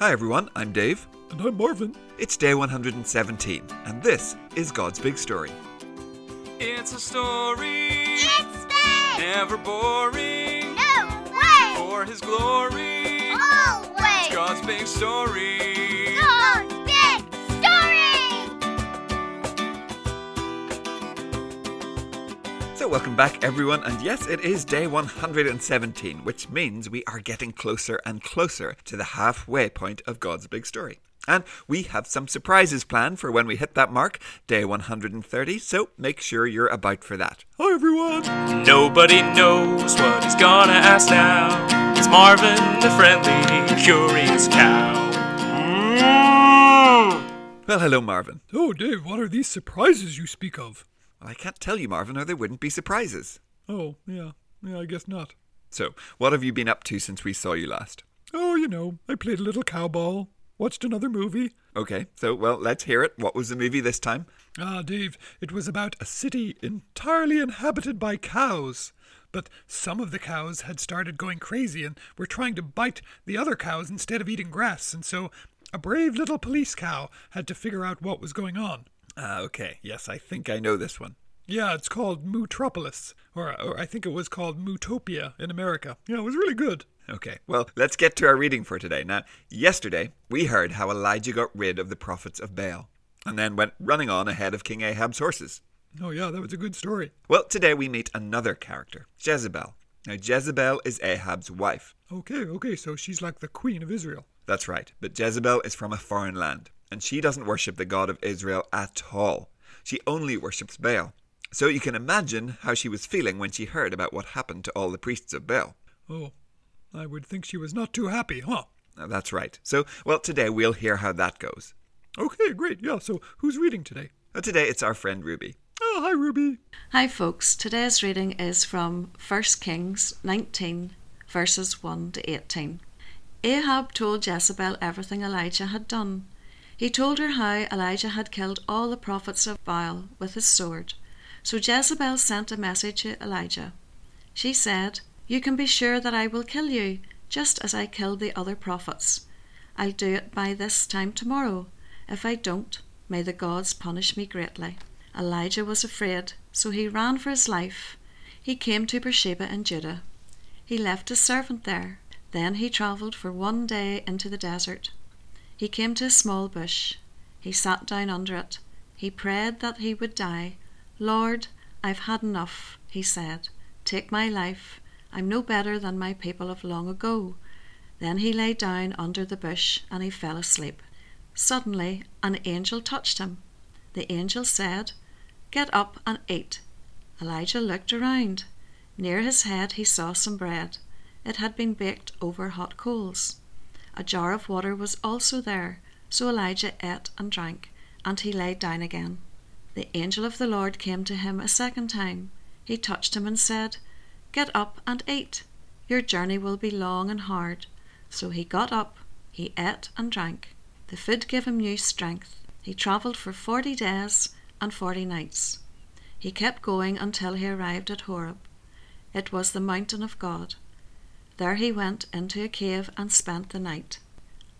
Hi everyone, I'm Dave. And I'm Marvin. It's day 117, and this is God's Big Story. It's a story, It's big! never boring. No way! For His glory, Always! It's God's big story. God's So, welcome back everyone, and yes, it is day 117, which means we are getting closer and closer to the halfway point of God's Big Story. And we have some surprises planned for when we hit that mark, day 130, so make sure you're about for that. Hi, everyone. Nobody knows what he's gonna ask now. It's Marvin, the friendly, curious cow. Mm. Well, hello, Marvin. Oh, Dave, what are these surprises you speak of? Well, I can't tell you, Marvin, or there wouldn't be surprises. Oh, yeah. Yeah, I guess not. So, what have you been up to since we saw you last? Oh, you know, I played a little cowball, watched another movie. Okay, so, well, let's hear it. What was the movie this time? Ah, Dave, it was about a city entirely inhabited by cows. But some of the cows had started going crazy and were trying to bite the other cows instead of eating grass, and so a brave little police cow had to figure out what was going on. Ah, okay. Yes, I think I know this one. Yeah, it's called Mootropolis, or, or I think it was called Mootopia in America. Yeah, it was really good. Okay, well, let's get to our reading for today. Now, yesterday we heard how Elijah got rid of the prophets of Baal and then went running on ahead of King Ahab's horses. Oh, yeah, that was a good story. Well, today we meet another character, Jezebel. Now, Jezebel is Ahab's wife. Okay, okay, so she's like the queen of Israel. That's right, but Jezebel is from a foreign land, and she doesn't worship the God of Israel at all. She only worships Baal. So you can imagine how she was feeling when she heard about what happened to all the priests of Baal. Oh, I would think she was not too happy, huh? That's right. So, well, today we'll hear how that goes. Okay, great. Yeah, so who's reading today? Uh, Today it's our friend Ruby. Oh, hi, Ruby. Hi, folks. Today's reading is from 1 Kings 19, verses 1 to 18. Ahab told Jezebel everything Elijah had done. He told her how Elijah had killed all the prophets of Baal with his sword. So Jezebel sent a message to Elijah. She said, You can be sure that I will kill you, just as I killed the other prophets. I'll do it by this time tomorrow. If I don't, may the gods punish me greatly. Elijah was afraid, so he ran for his life. He came to Beersheba in Judah. He left his servant there. Then he travelled for one day into the desert. He came to a small bush. He sat down under it. He prayed that he would die. Lord, I've had enough, he said. Take my life. I'm no better than my people of long ago. Then he lay down under the bush and he fell asleep. Suddenly, an angel touched him. The angel said, Get up and eat. Elijah looked around. Near his head he saw some bread. It had been baked over hot coals. A jar of water was also there, so Elijah ate and drank, and he lay down again. The angel of the Lord came to him a second time. He touched him and said, Get up and eat. Your journey will be long and hard. So he got up, he ate and drank. The food gave him new strength. He travelled for forty days and forty nights. He kept going until he arrived at Horeb. It was the mountain of God. There he went into a cave and spent the night.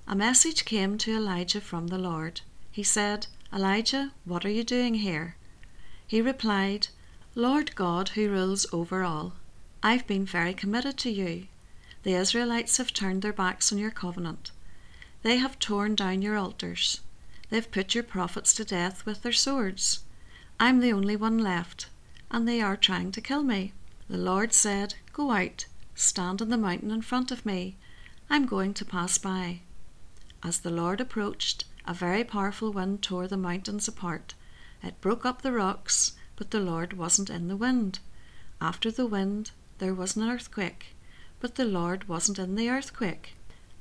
A message came to Elijah from the Lord. He said, Elijah, what are you doing here? He replied, Lord God, who rules over all, I've been very committed to you. The Israelites have turned their backs on your covenant. They have torn down your altars. They've put your prophets to death with their swords. I'm the only one left, and they are trying to kill me. The Lord said, Go out, stand on the mountain in front of me. I'm going to pass by. As the Lord approached, a very powerful wind tore the mountains apart. It broke up the rocks, but the Lord wasn't in the wind. After the wind, there was an earthquake, but the Lord wasn't in the earthquake.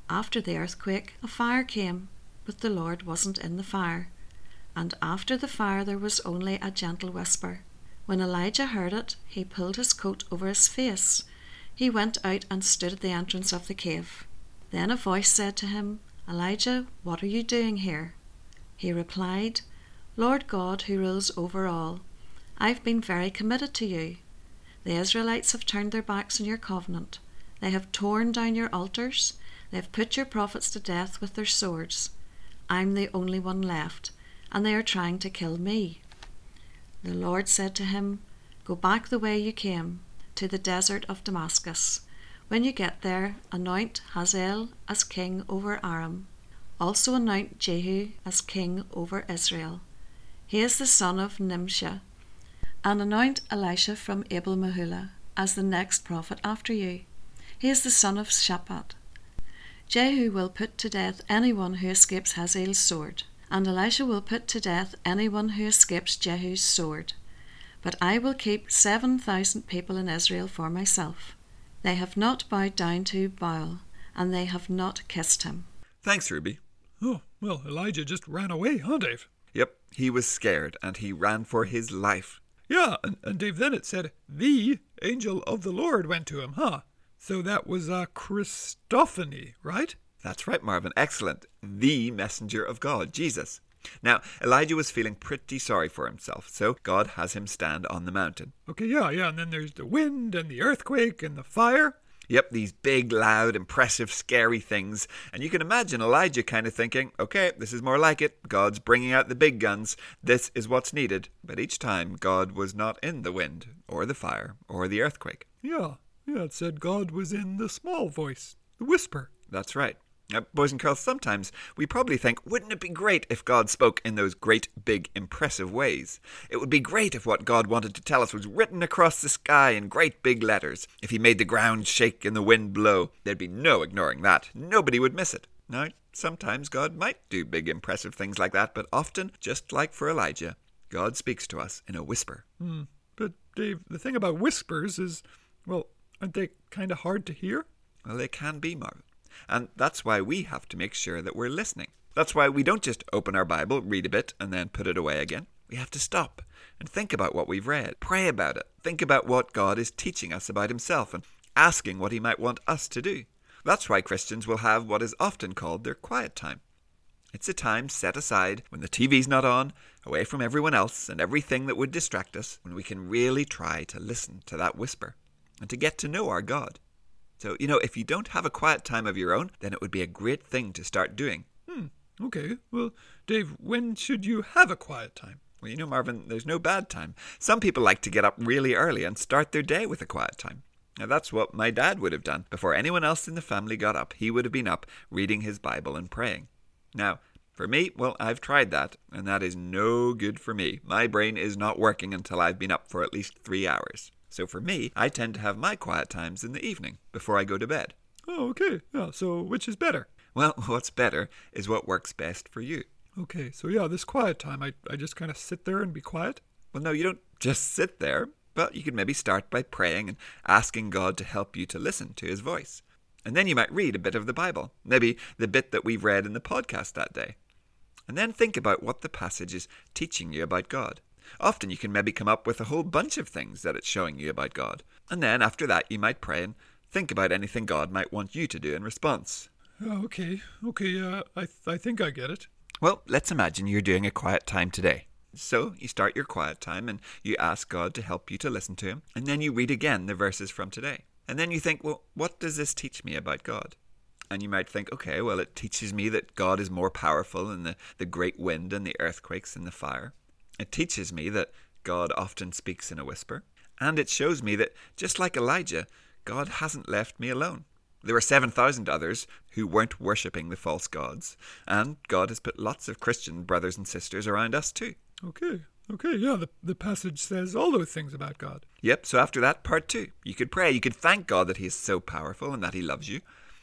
After the earthquake, a fire came, but the Lord wasn't in the fire. And after the fire, there was only a gentle whisper. When Elijah heard it, he pulled his coat over his face. He went out and stood at the entrance of the cave. Then a voice said to him, Elijah, what are you doing here? He replied, Lord God, who rules over all, I've been very committed to you. The Israelites have turned their backs on your covenant. They have torn down your altars. They've put your prophets to death with their swords. I'm the only one left, and they are trying to kill me. The Lord said to him, Go back the way you came, to the desert of Damascus. When you get there, anoint Hazael as king over Aram. Also anoint Jehu as king over Israel. He is the son of Nimshi. And anoint Elisha from Abel Meholah as the next prophet after you. He is the son of Shaphat. Jehu will put to death anyone who escapes Hazael's sword, and Elisha will put to death anyone who escapes Jehu's sword. But I will keep seven thousand people in Israel for myself. They have not bowed down to Baal, and they have not kissed him. Thanks, Ruby. Oh, well, Elijah just ran away, huh, Dave? Yep, he was scared and he ran for his life. Yeah, and, and Dave, then it said, the angel of the Lord went to him, huh? So that was a Christophany, right? That's right, Marvin. Excellent. The messenger of God, Jesus. Now, Elijah was feeling pretty sorry for himself, so God has him stand on the mountain. Okay, yeah, yeah, and then there's the wind and the earthquake and the fire. Yep, these big, loud, impressive, scary things. And you can imagine Elijah kind of thinking, okay, this is more like it. God's bringing out the big guns. This is what's needed. But each time, God was not in the wind, or the fire, or the earthquake. Yeah, yeah, it said God was in the small voice, the whisper. That's right. Now, boys and girls, sometimes we probably think, wouldn't it be great if God spoke in those great, big, impressive ways? It would be great if what God wanted to tell us was written across the sky in great big letters. If He made the ground shake and the wind blow, there'd be no ignoring that. Nobody would miss it. Now, sometimes God might do big, impressive things like that, but often, just like for Elijah, God speaks to us in a whisper. Hmm. But, Dave, the thing about whispers is, well, aren't they kind of hard to hear? Well, they can be, Marvin. And that's why we have to make sure that we're listening. That's why we don't just open our Bible, read a bit, and then put it away again. We have to stop and think about what we've read, pray about it, think about what God is teaching us about Himself, and asking what He might want us to do. That's why Christians will have what is often called their quiet time. It's a time set aside when the TV's not on, away from everyone else and everything that would distract us, when we can really try to listen to that whisper and to get to know our God. So, you know, if you don't have a quiet time of your own, then it would be a great thing to start doing. Hmm, okay. Well, Dave, when should you have a quiet time? Well, you know, Marvin, there's no bad time. Some people like to get up really early and start their day with a quiet time. Now, that's what my dad would have done. Before anyone else in the family got up, he would have been up reading his Bible and praying. Now, for me, well, I've tried that, and that is no good for me. My brain is not working until I've been up for at least three hours. So for me, I tend to have my quiet times in the evening, before I go to bed. Oh, okay. Yeah, so which is better? Well, what's better is what works best for you. Okay, so yeah, this quiet time, I, I just kind of sit there and be quiet? Well, no, you don't just sit there, but you could maybe start by praying and asking God to help you to listen to His voice. And then you might read a bit of the Bible, maybe the bit that we've read in the podcast that day. And then think about what the passage is teaching you about God. Often you can maybe come up with a whole bunch of things that it's showing you about God. And then after that, you might pray and think about anything God might want you to do in response. Oh, okay, okay, uh, I, th- I think I get it. Well, let's imagine you're doing a quiet time today. So you start your quiet time and you ask God to help you to listen to Him, and then you read again the verses from today. And then you think, well, what does this teach me about God? And you might think, okay, well, it teaches me that God is more powerful than the, the great wind and the earthquakes and the fire. It teaches me that God often speaks in a whisper. And it shows me that, just like Elijah, God hasn't left me alone. There were 7,000 others who weren't worshipping the false gods, and God has put lots of Christian brothers and sisters around us too. Okay, okay, yeah, the, the passage says all those things about God. Yep, so after that, part two. You could pray, you could thank God that He is so powerful and that He loves you.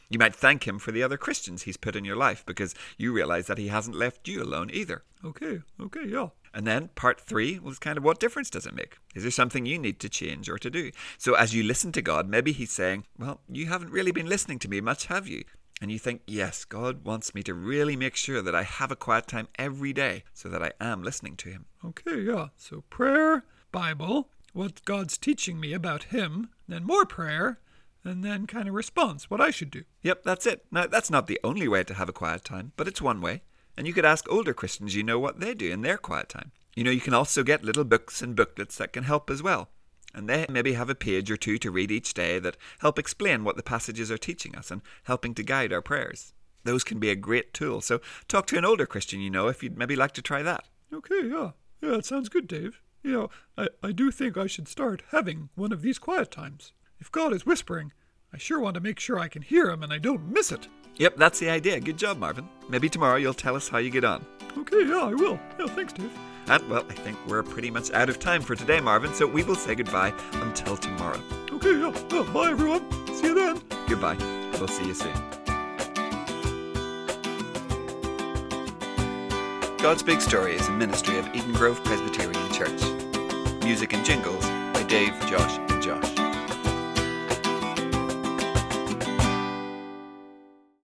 You might thank Him for the other Christians He's put in your life because you realize that He hasn't left you alone either. Okay, okay, yeah. And then part three was kind of what difference does it make? Is there something you need to change or to do? So as you listen to God, maybe He's saying, Well, you haven't really been listening to me much, have you? And you think, Yes, God wants me to really make sure that I have a quiet time every day so that I am listening to Him. Okay, yeah. So prayer, Bible, what God's teaching me about Him, then more prayer, and then kind of response, what I should do. Yep, that's it. Now, that's not the only way to have a quiet time, but it's one way. And you could ask older Christians you know what they do in their quiet time. You know, you can also get little books and booklets that can help as well. and they maybe have a page or two to read each day that help explain what the passages are teaching us and helping to guide our prayers. Those can be a great tool, so talk to an older Christian you know if you'd maybe like to try that. Okay, yeah. Yeah, it sounds good, Dave. You know, I, I do think I should start having one of these quiet times. If God is whispering, I sure want to make sure I can hear him and I don't miss it. Yep, that's the idea. Good job, Marvin. Maybe tomorrow you'll tell us how you get on. Okay, yeah, I will. Yeah, thanks, Dave. And, well, I think we're pretty much out of time for today, Marvin, so we will say goodbye until tomorrow. Okay, yeah. yeah bye, everyone. See you then. Goodbye. We'll see you soon. God's Big Story is a ministry of Eden Grove Presbyterian Church. Music and jingles by Dave, Josh.